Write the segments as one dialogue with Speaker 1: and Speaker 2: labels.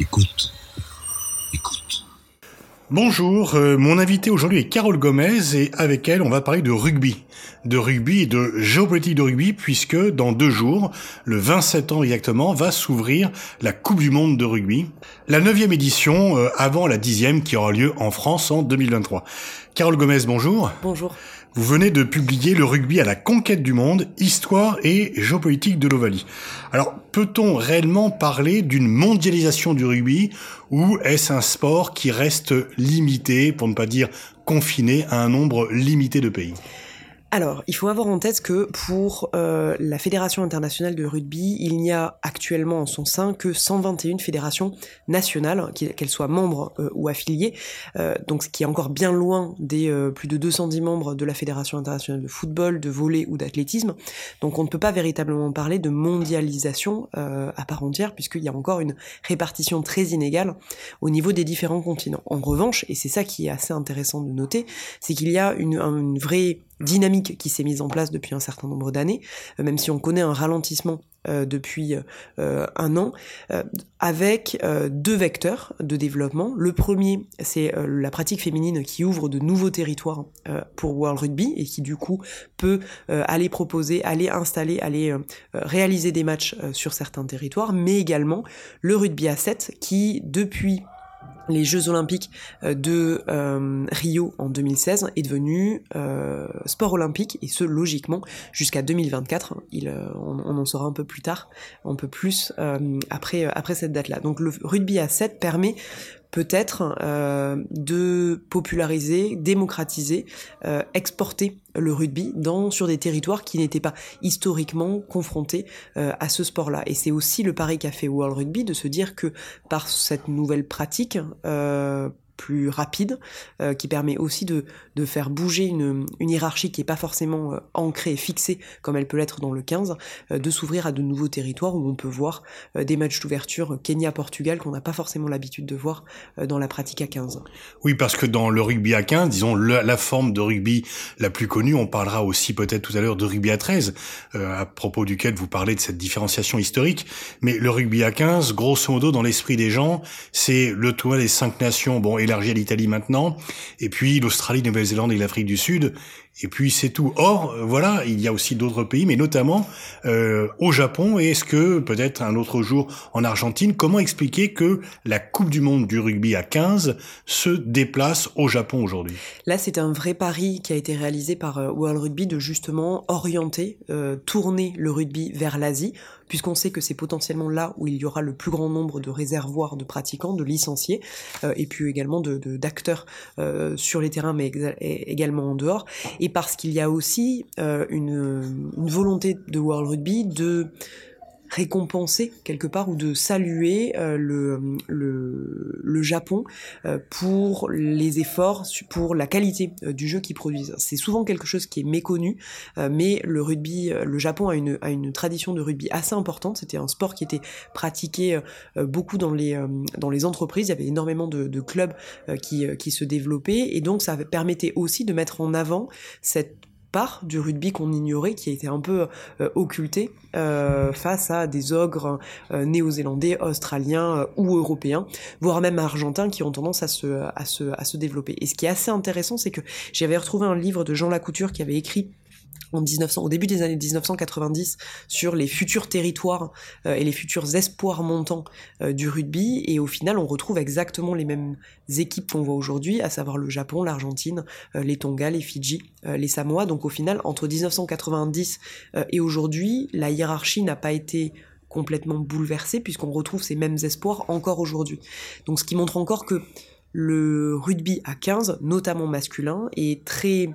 Speaker 1: Écoute. Écoute.
Speaker 2: Bonjour, euh, mon invité aujourd'hui est Carole Gomez et avec elle on va parler de rugby. De rugby et de géopolitique de rugby puisque dans deux jours, le 27 ans exactement, va s'ouvrir la Coupe du Monde de rugby. La neuvième édition euh, avant la dixième qui aura lieu en France en 2023. Carole Gomez, bonjour.
Speaker 3: Bonjour.
Speaker 2: Vous venez de publier Le rugby à la conquête du monde, histoire et géopolitique de l'Ovalie. Alors, peut-on réellement parler d'une mondialisation du rugby ou est-ce un sport qui reste limité, pour ne pas dire confiné, à un nombre limité de pays?
Speaker 3: Alors, il faut avoir en tête que pour euh, la Fédération internationale de rugby, il n'y a actuellement en son sein que 121 fédérations nationales, qu'elles soient membres euh, ou affiliées, euh, donc ce qui est encore bien loin des plus de 210 membres de la Fédération internationale de football, de volley ou d'athlétisme. Donc on ne peut pas véritablement parler de mondialisation à part entière, puisqu'il y a encore une répartition très inégale au niveau des différents continents. En revanche, et c'est ça qui est assez intéressant de noter, c'est qu'il y a une, une vraie dynamique qui s'est mise en place depuis un certain nombre d'années, euh, même si on connaît un ralentissement euh, depuis euh, un an, avec deux vecteurs de développement. Le premier, c'est la pratique féminine qui ouvre de nouveaux territoires pour World Rugby et qui du coup peut aller proposer, aller installer, aller réaliser des matchs sur certains territoires, mais également le rugby à 7 qui depuis les Jeux Olympiques euh, de euh, Rio en 2016 est devenu euh, sport olympique et ce logiquement jusqu'à 2024. Il, on, on, en saura un peu plus tard, un peu plus après après cette date-là. Donc le rugby à 7 permet peut-être euh, de populariser, démocratiser, euh, exporter le rugby dans sur des territoires qui n'étaient pas historiquement confrontés euh, à ce sport-là. Et c'est aussi le pari qu'a fait World Rugby de se dire que par cette nouvelle pratique plus rapide, euh, qui permet aussi de, de faire bouger une, une, hiérarchie qui n'est pas forcément euh, ancrée et fixée comme elle peut l'être dans le 15, euh, de s'ouvrir à de nouveaux territoires où on peut voir des matchs d'ouverture Kenya-Portugal qu'on n'a pas forcément l'habitude de voir dans la pratique à 15.
Speaker 2: Oui, parce que dans le rugby à 15, disons la forme de rugby la plus connue, on parlera aussi peut-être tout à l'heure de rugby à 13, à propos duquel vous parlez de cette différenciation historique, mais le rugby à 15, grosso modo, dans l'esprit des gens, c'est le tournoi des cinq nations, bon, et l'Italie maintenant, et puis l'Australie, Nouvelle-Zélande et l'Afrique du Sud, et puis c'est tout. Or, euh, voilà, il y a aussi d'autres pays, mais notamment euh, au Japon, et est-ce que peut-être un autre jour en Argentine, comment expliquer que la Coupe du Monde du rugby à 15 se déplace au Japon aujourd'hui?
Speaker 3: Là, c'est un vrai pari qui a été réalisé par euh, World Rugby de justement orienter, tourner le rugby vers l'Asie puisqu'on sait que c'est potentiellement là où il y aura le plus grand nombre de réservoirs de pratiquants, de licenciés, euh, et puis également de d'acteurs euh, sur les terrains, mais également en dehors, et parce qu'il y a aussi euh, une, une volonté de World Rugby de récompenser quelque part ou de saluer euh, le, le, le, Japon euh, pour les efforts, pour la qualité euh, du jeu qu'ils produisent. C'est souvent quelque chose qui est méconnu, mais le rugby, le Japon a une, a une tradition de rugby assez importante. C'était un sport qui était pratiqué beaucoup dans les, dans les entreprises. Il y avait énormément de, de clubs qui, qui se développaient et donc ça permettait aussi de mettre en avant cette part du rugby qu'on ignorait, qui a été un peu euh, occulté euh, face à des ogres euh, néo-zélandais, australiens ou européens, voire même argentins qui ont tendance à se, à se, à se développer. Et ce qui est assez intéressant, c'est que j'avais retrouvé un livre de Jean Lacouture qui avait écrit en 1900, au début des années 1990 sur les futurs territoires euh, et les futurs espoirs montants euh, du rugby et au final on retrouve exactement les mêmes équipes qu'on voit aujourd'hui, à savoir le Japon, l'Argentine, euh, les Tonga, les Fidji, les Samoa. Donc au final entre 1990 et aujourd'hui la hiérarchie n'a pas été complètement bouleversée puisqu'on retrouve ces mêmes espoirs encore aujourd'hui. Donc ce qui montre encore que le rugby à 15, notamment masculin, est très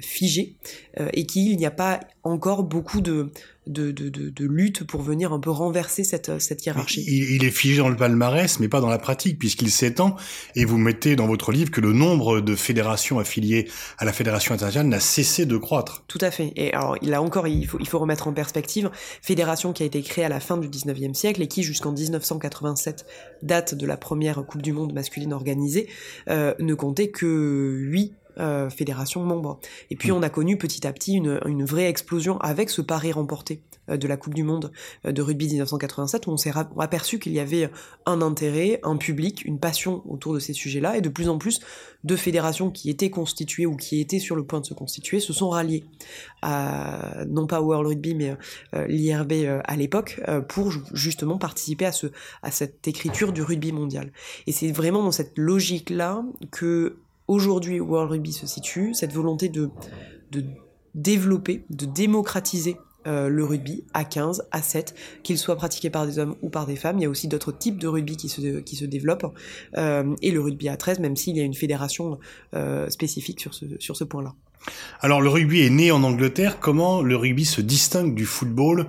Speaker 3: figé euh, et qu'il n'y a pas encore beaucoup de, de, de, de, lutte pour venir un peu renverser cette, cette hiérarchie.
Speaker 2: Il, est figé dans le palmarès, mais pas dans la pratique, puisqu'il s'étend, et vous mettez dans votre livre que le nombre de fédérations affiliées à la Fédération internationale n'a cessé de croître.
Speaker 3: Tout à fait. Et alors, là encore, il faut, il faut remettre en perspective, fédération qui a été créée à la fin du 19e siècle et qui, jusqu'en 1987, date de la première Coupe du Monde masculine organisée, euh, ne comptait que 8 fédérations membres. Et puis mm. on a connu petit à petit une, une vraie explosion avec ce pari remporté de la Coupe du Monde de rugby 1987 où on s'est aperçu qu'il y avait un intérêt, un public, une passion autour de ces sujets-là et de plus en plus de fédérations qui étaient constituées ou qui étaient sur le point de se constituer se sont ralliées à, non pas World Rugby mais l'IRB à l'époque pour justement participer à ce à cette écriture du rugby mondial. Et c'est vraiment dans cette logique-là que aujourd'hui World Rugby se situe, cette volonté de, de développer, de démocratiser euh, le rugby à 15, à 7, qu'il soit pratiqué par des hommes ou par des femmes. Il y a aussi d'autres types de rugby qui se, qui se développent. Euh, et le rugby à 13, même s'il y a une fédération euh, spécifique sur ce, sur ce point-là.
Speaker 2: Alors le rugby est né en Angleterre. Comment le rugby se distingue du football,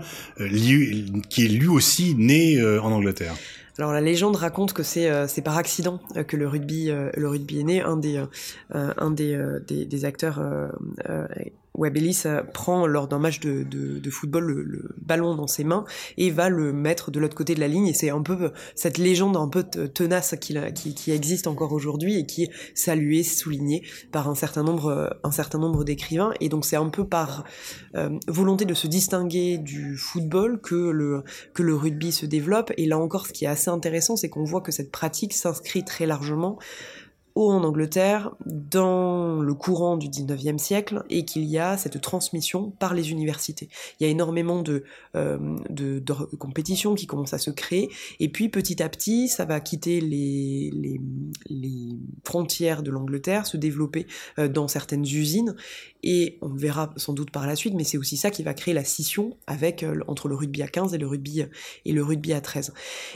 Speaker 2: qui est lui aussi né en Angleterre?
Speaker 3: Alors la légende raconte que c'est c'est par accident que le rugby le rugby est né. Un des un des, des acteurs Webelis prend lors d'un match de, football le, ballon dans ses mains et va le mettre de l'autre côté de la ligne. C'est un peu cette légende un peu tenace qui, qui, existe encore aujourd'hui et qui est saluée, soulignée par un certain nombre, nombre d'écrivains. Et donc c'est un peu par euh, volonté de se distinguer du football que le, que le rugby se développe. Et là encore, ce qui est assez intéressant, c'est qu'on voit que cette pratique s'inscrit très largement en Angleterre dans le courant du 19e siècle et qu'il y a cette transmission par les universités. Il y a énormément de, euh, de, compétitions qui commencent à se créer et puis petit à petit ça va quitter les frontières de l'Angleterre, se développer euh, dans certaines usines et on verra sans doute par la suite, mais c'est aussi ça qui va créer la scission avec euh, entre le rugby à 15 et le rugby et le rugby à 13.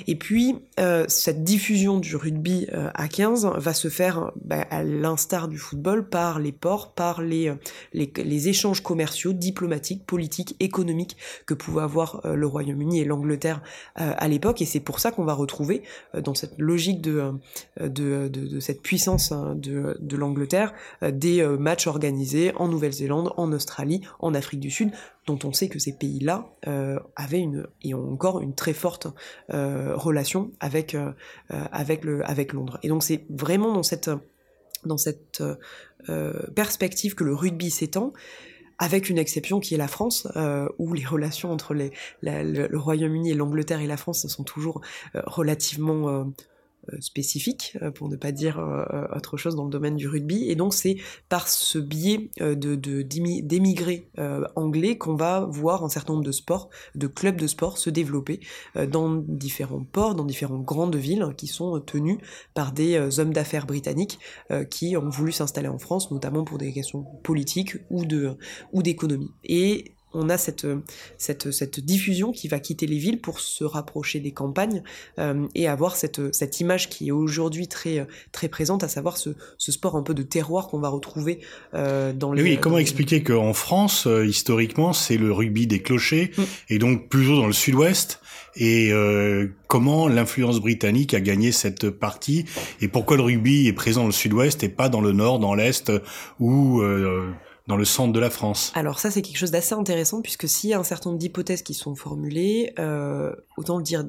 Speaker 3: Et puis euh, cette diffusion du rugby euh, à 15 va se faire bah, à l'instar du football par les ports, par les, les, les, échanges commerciaux, diplomatiques, politiques, économiques que pouvaient avoir le Royaume-Uni et l'Angleterre à l'époque. Et c'est pour ça qu'on va retrouver dans cette logique de, de, de, de cette puissance hein, de, de l'Angleterre des matchs organisés en Nouvelle-Zélande, en Australie, en Afrique du Sud, dont on sait que ces pays-là euh, avaient une et ont encore une très forte euh, relation avec euh, avec le avec Londres. Et donc c'est vraiment dans cette dans cette perspective que le rugby s'étend avec une exception qui est la France, où les relations entre les, le, Royaume-Uni et l'Angleterre et la France sont toujours relativement spécifique, euh, pour ne pas dire euh, autre chose dans le domaine du rugby. Et donc c'est par ce biais de d'émigrés anglais qu'on va voir un certain nombre de sports, de clubs de sport se développer dans différents ports, dans différentes grandes villes qui sont tenus par des hommes d'affaires britanniques qui ont voulu s'installer en France, notamment pour des questions politiques ou ou d'économie. Et on a cette, cette, cette, diffusion qui va quitter les villes pour se rapprocher des campagnes euh, et avoir cette, cette image qui est aujourd'hui très, très présente, à savoir ce, ce sport un peu de terroir qu'on va retrouver euh, dans les...
Speaker 2: Oui, comment expliquer qu'en France, euh, historiquement, c'est le rugby des clochers, mm. et donc plutôt dans le sud-ouest, et euh, comment l'influence britannique a gagné cette partie, et pourquoi le rugby est présent dans le sud-ouest et pas dans le nord, dans l'est, où dans le centre de la France
Speaker 3: Alors ça c'est quelque chose d'assez intéressant puisque s'il y a un certain nombre d'hypothèses qui sont formulées, euh, autant le dire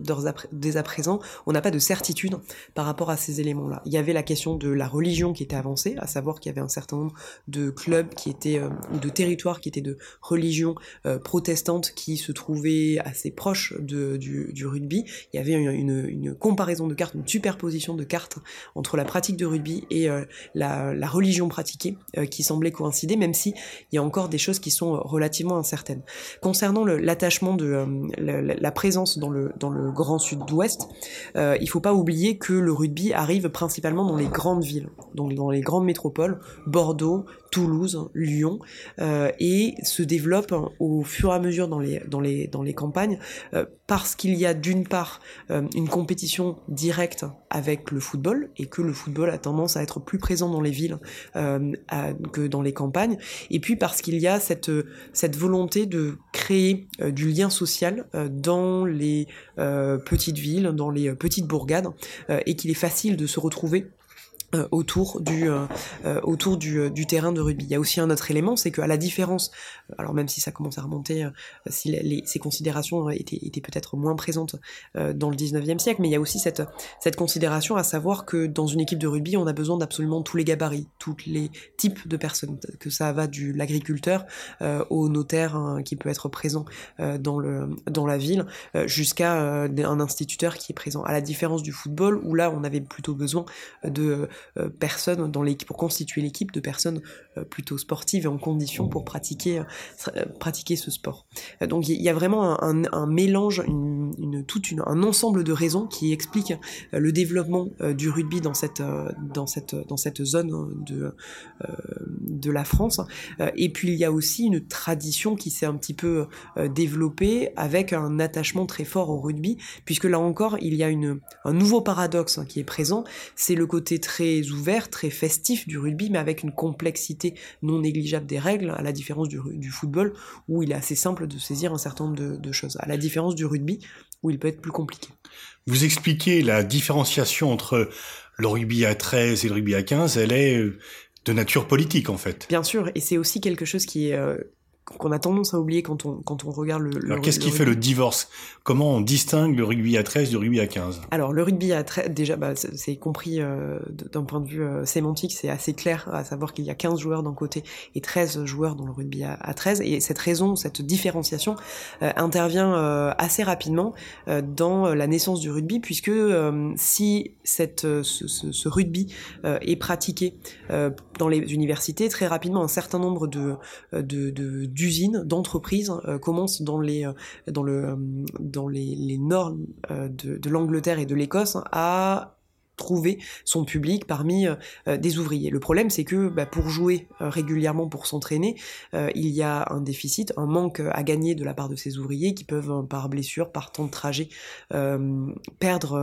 Speaker 3: dès à présent, on n'a pas de certitude par rapport à ces éléments-là. Il y avait la question de la religion qui était avancée, à savoir qu'il y avait un certain nombre de clubs qui étaient euh, ou de territoires qui étaient de religion euh, protestante qui se trouvaient assez proches du, rugby. Il y avait une, comparaison de cartes, une superposition de cartes entre la pratique de rugby et la, la, religion pratiquée qui semblait coïncider, même si il y a encore des choses qui sont relativement incertaines. Concernant l'attachement de euh, la, présence dans le, dans le grand sud-ouest, euh, il faut pas oublier que le rugby arrive principalement dans les grandes villes, donc dans les grandes métropoles, Bordeaux, Toulouse, Lyon, euh, et se développe au fur et à mesure dans les, dans les, dans les campagnes, euh, parce qu'il y a d'une part euh, une compétition directe avec le football, et que le football a tendance à être plus présent dans les villes que dans les campagnes, et puis parce qu'il y a cette, cette volonté de créer du lien social dans les petites villes, dans les petites bourgades, et qu'il est facile de se retrouver autour du euh, euh, autour du, du, terrain de rugby. Il y a aussi un autre élément, c'est qu'à la différence, alors même si ça commence à remonter, si les, ces considérations étaient, étaient peut-être moins présentes dans le 19e siècle, mais il y a aussi cette, cette considération à savoir que dans une équipe de rugby, on a besoin d'absolument tous les gabarits, tous les types de personnes, que ça va du l'agriculteur au notaire hein, qui peut être présent dans, le, dans la ville, jusqu'à un instituteur qui est présent. À la différence du football, où là, on avait plutôt besoin de euh, personnes dans l'équipe, pour constituer l'équipe de personnes euh, plutôt sportives et en condition pour pratiquer, euh, pratiquer ce sport. donc il y, a vraiment un, mélange, une, une, une, un ensemble de raisons qui expliquent le développement du rugby dans cette, dans cette, dans cette zone de, de la France. et puis il y a aussi une tradition qui s'est un petit peu développée avec un attachement très fort au rugby, puisque là encore il y a une, un nouveau paradoxe qui est présent, c'est le côté très ouvert, très festif du rugby, mais avec une complexité non négligeable des règles, à la différence du, football, où il est assez simple de saisir un certain nombre de, choses, à la différence du rugby, où il peut être plus compliqué.
Speaker 2: Vous expliquez la différenciation entre le rugby à 13 et le rugby à 15, elle est euh, de nature politique en fait.
Speaker 3: Bien sûr, et c'est aussi quelque chose qui est euh, qu'on a tendance à oublier quand on, quand on regarde le.
Speaker 2: Alors qu'est-ce qui fait le divorce? Comment on distingue le rugby à 13 du rugby à 15
Speaker 3: Alors le rugby à 13, déjà, bah, c'est compris euh, d'un point de vue euh, sémantique, c'est assez clair à savoir qu'il y a 15 joueurs d'un côté et 13 joueurs dans le rugby à, à 13. Et cette raison, cette différenciation euh, intervient assez rapidement dans la naissance du rugby, puisque si cette, ce, ce, ce rugby est pratiqué dans les universités, très rapidement un certain nombre de, de, de d'usines, d'entreprises euh, commencent dans les euh, dans le euh, dans les, les normes de, de l'Angleterre et de l'Écosse à trouver son public parmi des ouvriers. Le problème, c'est que bah, pour jouer régulièrement, pour s'entraîner, il y a un déficit, un manque à gagner de la part de ces ouvriers qui peuvent, par blessure, par temps de trajet, perdre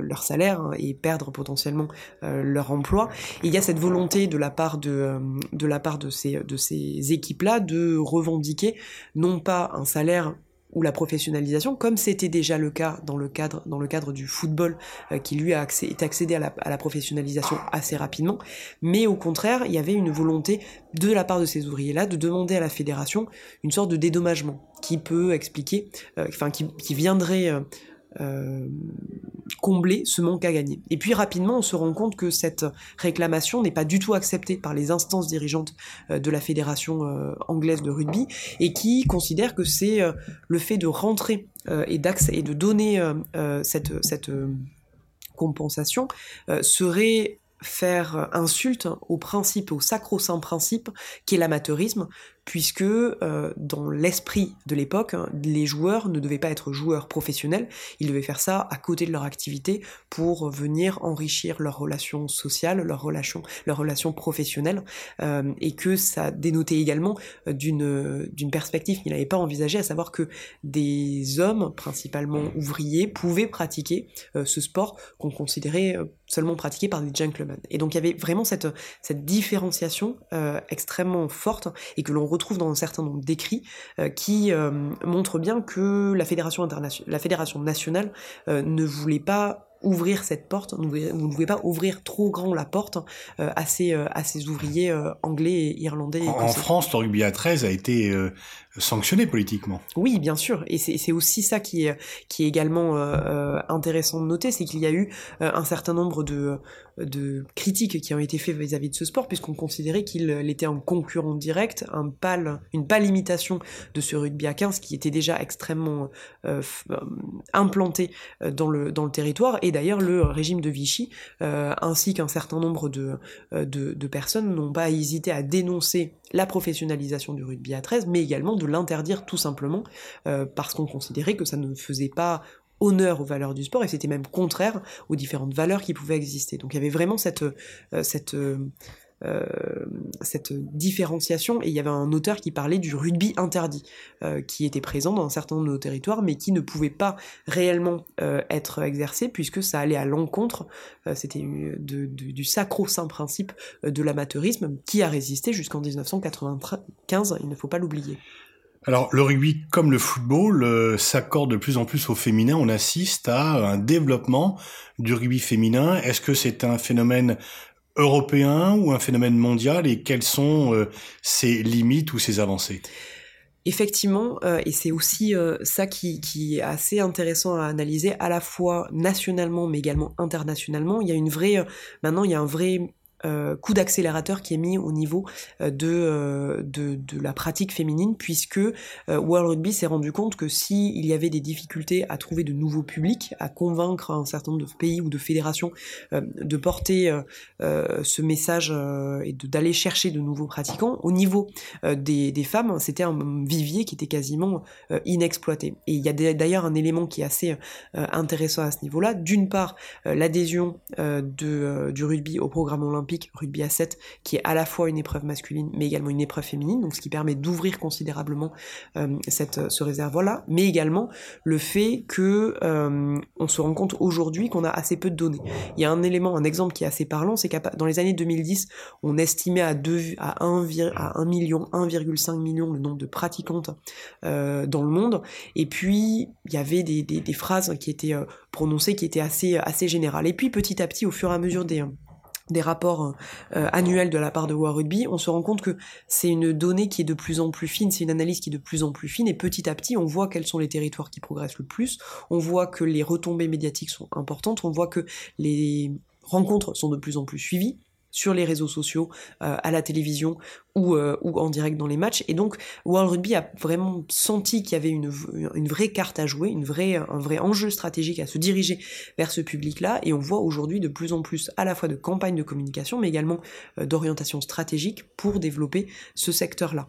Speaker 3: leur salaire hein, et perdre potentiellement leur emploi. il y a cette volonté de la part de, de la part de ces, de ces équipes-là de revendiquer non pas un salaire ou la professionnalisation, comme c'était déjà le cas dans le cadre, dans le cadre du football, euh, qui lui a est accédé à la, à la, professionnalisation assez rapidement, mais au contraire, il y avait une volonté de la part de ces ouvriers-là de demander à la fédération une sorte de dédommagement qui peut expliquer, euh, enfin qui, qui, viendrait euh, combler ce manque à gagner. Et puis rapidement, on se rend compte que cette réclamation n'est pas du tout acceptée par les instances dirigeantes euh, de la fédération euh, anglaise de rugby et qui considèrent que c'est le fait de rentrer et, et de donner cette, cette compensation serait faire insulte au principe, au sacro-saint principe qui est l'amateurisme, puisque euh, dans l'esprit de l'époque, hein, les joueurs ne devaient pas être joueurs professionnels, ils devaient faire ça à côté de leur activité pour venir enrichir leurs relations sociales, leurs relations, professionnelles, euh, et que ça dénotait également euh, d'une d'une perspective qu'il n'avait pas envisagée, à savoir que des hommes, principalement ouvriers, pouvaient pratiquer ce sport qu'on considérait seulement pratiqué par des gentlemen. Et donc il y avait vraiment cette, cette différenciation extrêmement forte et que l'on retrouve dans un certain nombre d'écrits euh, qui euh, montrent bien que la fédération internationale, la fédération nationale euh, ne voulait pas ouvrir cette porte, vous ne pouvez pas ouvrir trop grand la porte à, ces, à ces ouvriers anglais et irlandais.
Speaker 2: en, France, le rugby à 13 a été sanctionné politiquement.
Speaker 3: Oui, bien sûr, et c'est aussi ça qui est, qui est également intéressant de noter, c'est qu'il y a eu un certain nombre de, critiques qui ont été faites vis-à-vis de ce sport, puisqu'on considérait qu'il était un concurrent direct, un pâle, une pâle imitation de ce rugby à 15 qui était déjà extrêmement euh, euh, implanté euh, dans le, territoire, et d'ailleurs le régime de Vichy, ainsi qu'un certain nombre de personnes n'ont pas hésité à dénoncer la professionnalisation du rugby à 13, mais également de l'interdire tout simplement, parce qu'on considérait que ça ne faisait pas honneur aux valeurs du sport et c'était même contraire aux différentes valeurs qui pouvaient exister. Donc il y avait vraiment cette, euh, cette, euh, euh, cette différenciation et il y avait un auteur qui parlait du rugby interdit qui était présent dans un certain nombre de nos territoires mais qui ne pouvait pas réellement être exercé puisque ça allait à l'encontre, c'était du sacro-saint principe de l'amateurisme qui a résisté jusqu'en 1995, il ne faut pas l'oublier.
Speaker 2: Alors le rugby comme le football euh, s'accorde de plus en plus au féminin. On assiste à un développement du rugby féminin. Est-ce que c'est un phénomène européen ou un phénomène mondial et quelles sont euh, ses limites ou ses avancées?
Speaker 3: Effectivement, euh, et c'est aussi ça qui, qui, est assez intéressant à analyser, à la fois nationalement mais également internationalement. Il y a une vraie, maintenant il y a un vrai euh, coup d'accélérateur qui est mis au niveau euh, euh, de, de, la pratique féminine puisque World Rugby s'est rendu compte que s'il y avait des difficultés à trouver de nouveaux publics, à convaincre un certain nombre de pays ou de fédérations de porter ce message et d'aller chercher de nouveaux pratiquants, au niveau des, des, femmes, c'était un vivier qui était quasiment inexploité. Et il y a d'ailleurs un élément qui est assez intéressant à ce niveau-là. D'une part, l'adhésion du rugby au programme olympique rugby à 7, qui est à la fois une épreuve masculine, mais également une épreuve féminine, donc ce qui permet d'ouvrir considérablement euh, ce réservoir-là, mais également le fait que euh, on se rend compte aujourd'hui qu'on a assez peu de données. Il y a un élément, un exemple qui est assez parlant, c'est qu'à dans les années 2010, on estimait à 2, à 1, à 1 million, 1,5 million le nombre de pratiquantes euh, dans le monde, et puis il y avait des, des, des phrases qui étaient prononcées qui étaient assez, assez générales. Et puis petit à petit, au fur et à mesure des des rapports euh, annuels de la part de World Rugby, on se rend compte que c'est une donnée qui est de plus en plus fine, c'est une analyse qui est de plus en plus fine, et petit à petit, on voit quels sont les territoires qui progressent le plus, on voit que les retombées médiatiques sont importantes, on voit que les rencontres sont de plus en plus suivies, sur les réseaux sociaux, euh, à la télévision ou, euh, ou en direct dans les matchs. Et donc World Rugby a vraiment senti qu'il y avait une, vraie carte à jouer, un vrai enjeu stratégique à se diriger vers ce public-là. Et on voit aujourd'hui de plus en plus à la fois de campagnes de communication, mais également euh, d'orientation stratégique pour développer ce secteur-là.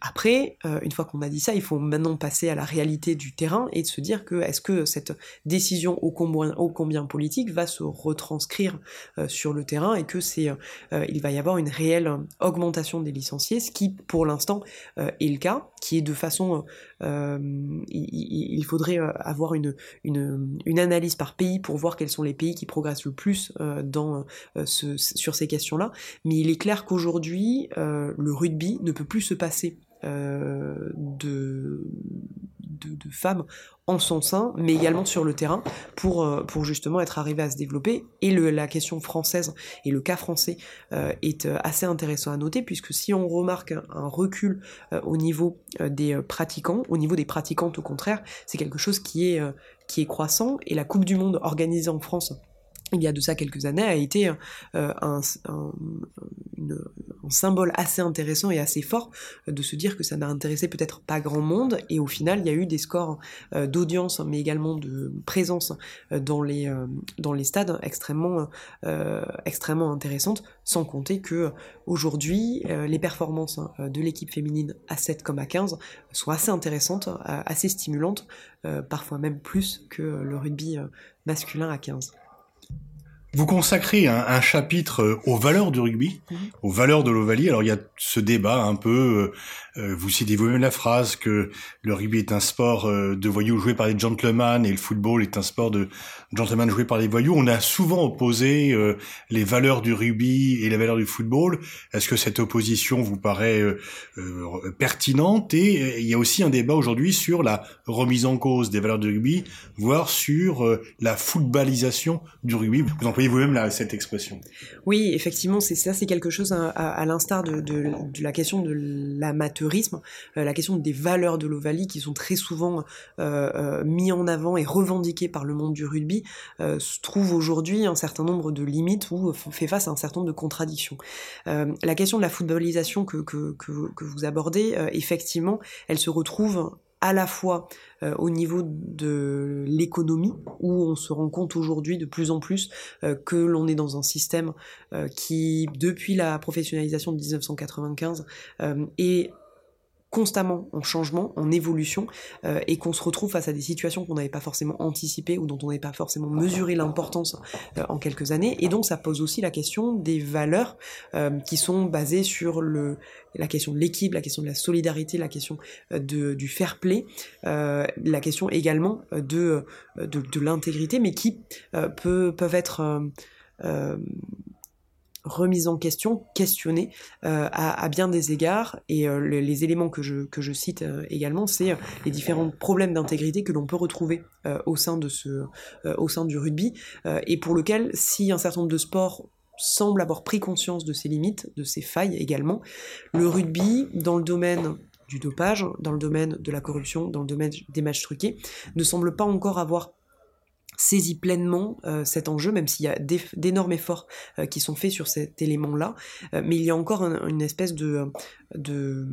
Speaker 3: Après, euh, une fois qu'on a dit ça, il faut maintenant passer à la réalité du terrain et de se dire que est-ce que cette décision ô combien, politique va se retranscrire euh, sur le terrain et que c'est, euh, il va y avoir une réelle augmentation des licenciés, ce qui pour l'instant est le cas, qui est de façon, il, il, faudrait avoir une, une, une, analyse par pays pour voir quels sont les pays qui progressent le plus dans ce, sur ces questions-là, mais il est clair qu'aujourd'hui le rugby ne peut plus se passer euh, de, femmes en son sein, mais également sur le terrain, pour, euh, pour justement être arrivé à se développer. Et la question française et le cas français euh, est assez intéressant à noter, puisque si on remarque un, recul au niveau des pratiquants, au niveau des pratiquantes au contraire, c'est quelque chose qui est, qui est croissant, et la Coupe du Monde organisée en France il y a de ça quelques années, a été euh, un, symbole assez intéressant et assez fort de se dire que ça n'a intéressé peut-être pas grand monde, et au final, il y a eu des scores euh, d'audience, mais également de présence euh, dans les, dans les stades extrêmement, extrêmement intéressantes, sans compter que aujourd'hui, les performances de l'équipe féminine à 7 comme à 15 sont assez intéressantes, assez stimulantes, parfois même plus que le rugby masculin à 15.
Speaker 2: Vous consacrez un, chapitre euh, aux valeurs du rugby, mhm. aux valeurs de l'Ovalie. Alors il y a ce débat un peu, euh, euh, vous citez vous-même la phrase que le rugby est un sport de voyous joué par les gentlemen et le football est un sport de gentlemen joué par les voyous. On a souvent opposé les valeurs du rugby et les valeurs du football. Est-ce que cette opposition vous paraît pertinente? Et il y a aussi un débat aujourd'hui sur la remise en cause des valeurs du rugby, voire sur la footballisation du rugby. Vous employez vous-même cette expression.
Speaker 3: Oui, effectivement, c'est ça, c'est quelque chose hein, à, l'instar de, la question de l'amateurisme, euh, la question des valeurs de l'Ovalie qui sont très souvent euh, euh, mis en avant et revendiquées par le monde du rugby, se trouve aujourd'hui un certain nombre de limites ou fait face à un certain nombre de contradictions. la question de la footballisation que, que vous abordez, effectivement, elle se retrouve à la fois euh, au niveau de l'économie, où on se rend compte aujourd'hui de plus en plus euh, que l'on est dans un système euh, qui, depuis la professionnalisation de 1995, est constamment en changement, en évolution, euh, et qu'on se retrouve face à des situations qu'on n'avait pas forcément anticipées ou dont on n'avait pas forcément mesuré l'importance euh, en quelques années. Et donc ça pose aussi la question des valeurs euh, qui sont basées sur le, la question de l'équipe, la question de la solidarité, la question de, du fair play, la question également de, de, de l'intégrité, mais qui peut, peuvent être remise en question, questionnée à, bien des égards. Et les, éléments que je, que je cite également, c'est les différents problèmes d'intégrité que l'on peut retrouver au, sein de ce, au sein du rugby, et pour lequel, si un certain nombre de sports semblent avoir pris conscience de ses limites, de ses failles également, le rugby, dans le domaine du dopage, dans le domaine de la corruption, dans le domaine des matchs truqués, ne semble pas encore avoir saisi pleinement euh, cet enjeu, même s'il y a d'énormes efforts euh, qui sont faits sur cet élément-là, euh, mais il y a encore une espèce de, de,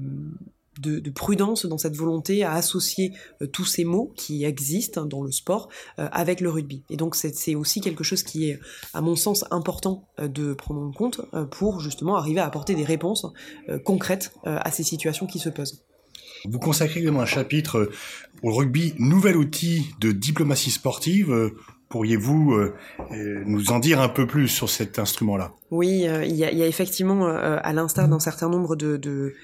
Speaker 3: de, prudence dans cette volonté à associer tous ces mots qui existent dans le sport avec le rugby. Et donc c'est aussi quelque chose qui est, à mon sens, important de prendre en compte pour justement arriver à apporter des réponses concrètes à ces situations qui se posent.
Speaker 2: Vous consacrez également un chapitre au rugby, nouvel outil de diplomatie sportive. Pourriez-vous euh, euh, nous en dire un peu plus sur cet instrument-là?
Speaker 3: Oui, euh, il, y a, effectivement, à l'instar d'un certain nombre de,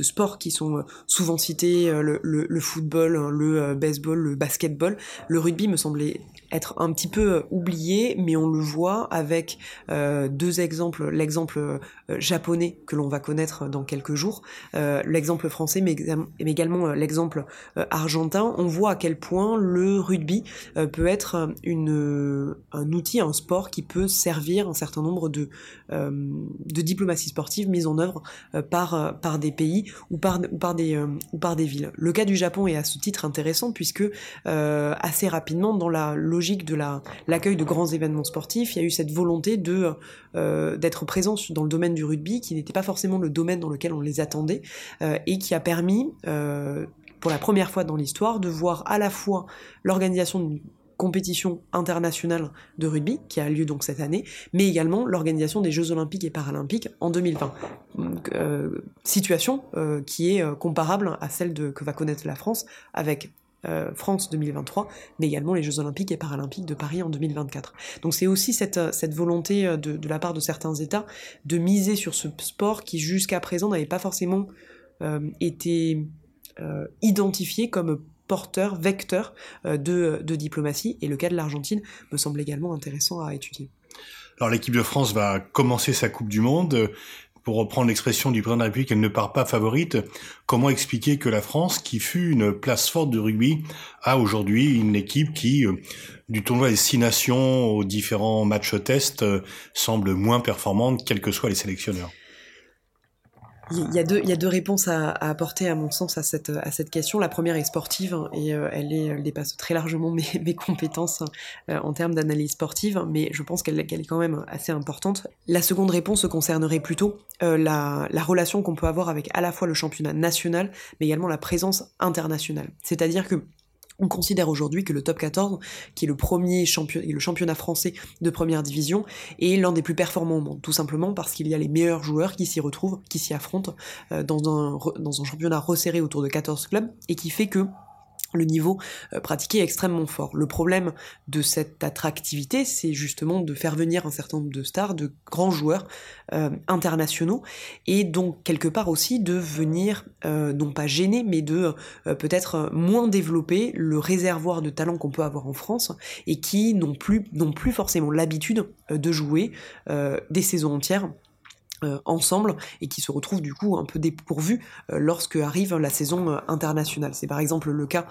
Speaker 3: sports qui sont souvent cités, le football, le baseball, le basketball, le rugby me semblait être un petit peu euh, oublié, mais on le voit avec euh, deux exemples, l'exemple euh, japonais que l'on va connaître dans quelques jours, l'exemple français, mais, également l'exemple argentin. On voit à quel point le rugby peut être une, un outil, un sport qui peut servir un certain nombre de, de diplomatie sportive mise en œuvre par, par des pays ou par, par, des, ou par des villes. Le cas du Japon est à ce titre intéressant puisque assez rapidement dans la logique de l'accueil de grands événements sportifs, il y a eu cette volonté euh, d'être présent dans le domaine du rugby, qui n'était pas forcément le domaine dans lequel on les attendait, euh, et qui a permis, euh, pour la première fois dans l'histoire, de voir à la fois l'organisation d'une compétition internationale de rugby qui a lieu donc cette année, mais également l'organisation des Jeux olympiques et paralympiques en 2020. situation qui est comparable à celle que va connaître la France avec euh, France 2023, mais également les Jeux Olympiques et Paralympiques de Paris en 2024. Donc c'est aussi cette, euh, volonté euh, de, la part de certains États de miser sur ce sport qui jusqu'à présent n'avait pas forcément été identifié comme porteur, vecteur de diplomatie, et le cas de l'Argentine me semble également intéressant à étudier.
Speaker 2: Alors l'équipe de France va commencer sa Coupe du Monde pour reprendre l'expression du président de la République, elle ne part pas favorite. Comment expliquer que la France, qui fut une place forte de rugby, a aujourd'hui une équipe qui, euh, du tournoi des six nations aux différents matchs tests, euh, semble moins performante, quels que soient les sélectionneurs?
Speaker 3: Il y, a deux, il y a deux réponses à, apporter, à mon sens, à cette, à cette question. La première est sportive hein, et euh, elle, dépasse très largement mes, mes compétences euh, en termes d'analyse sportive, mais je pense qu'elle est quand même assez importante. La seconde réponse concernerait plutôt euh, la, la relation qu'on peut avoir avec à la fois le championnat national, mais également la présence internationale. C'est-à-dire que on considère aujourd'hui que le top 14, qui est le premier championnat, le championnat français de première division, est l'un des plus performants au monde, tout simplement parce qu'il y a les meilleurs joueurs qui s'y retrouvent, qui s'y affrontent euh, dans, un, dans un championnat resserré autour de 14 clubs, et qui fait que le niveau euh, pratiqué est extrêmement fort. Le problème de cette attractivité, c'est justement de faire venir un certain nombre de stars, de grands joueurs euh, internationaux, et donc quelque part aussi de venir, euh, non pas gêner, mais de peut-être moins développer le réservoir de talents qu'on peut avoir en France, et qui n'ont plus, n'ont plus forcément l'habitude de jouer des saisons entières ensemble et qui se retrouvent du coup un peu dépourvus euh, lorsque arrive la saison euh, internationale. C'est par exemple le cas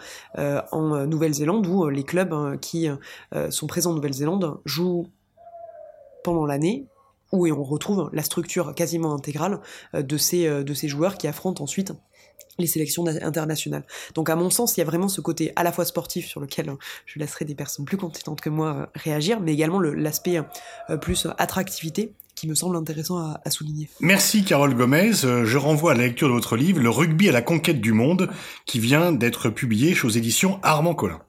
Speaker 3: en Nouvelle-Zélande où les clubs hein, qui sont présents en Nouvelle-Zélande jouent pendant l'année où on retrouve la structure quasiment intégrale de ces, de ces joueurs qui affrontent ensuite les sélections internationales. Donc à mon sens, il y a vraiment ce côté à la fois sportif sur lequel je laisserai des personnes plus compétentes que moi réagir, mais également l'aspect plus attractivité qui me semble intéressant à, souligner.
Speaker 2: Merci Carole Gomez. Euh, je renvoie à la lecture de votre livre Le rugby à la conquête du monde qui vient d'être publié chez aux éditions Armand Collin.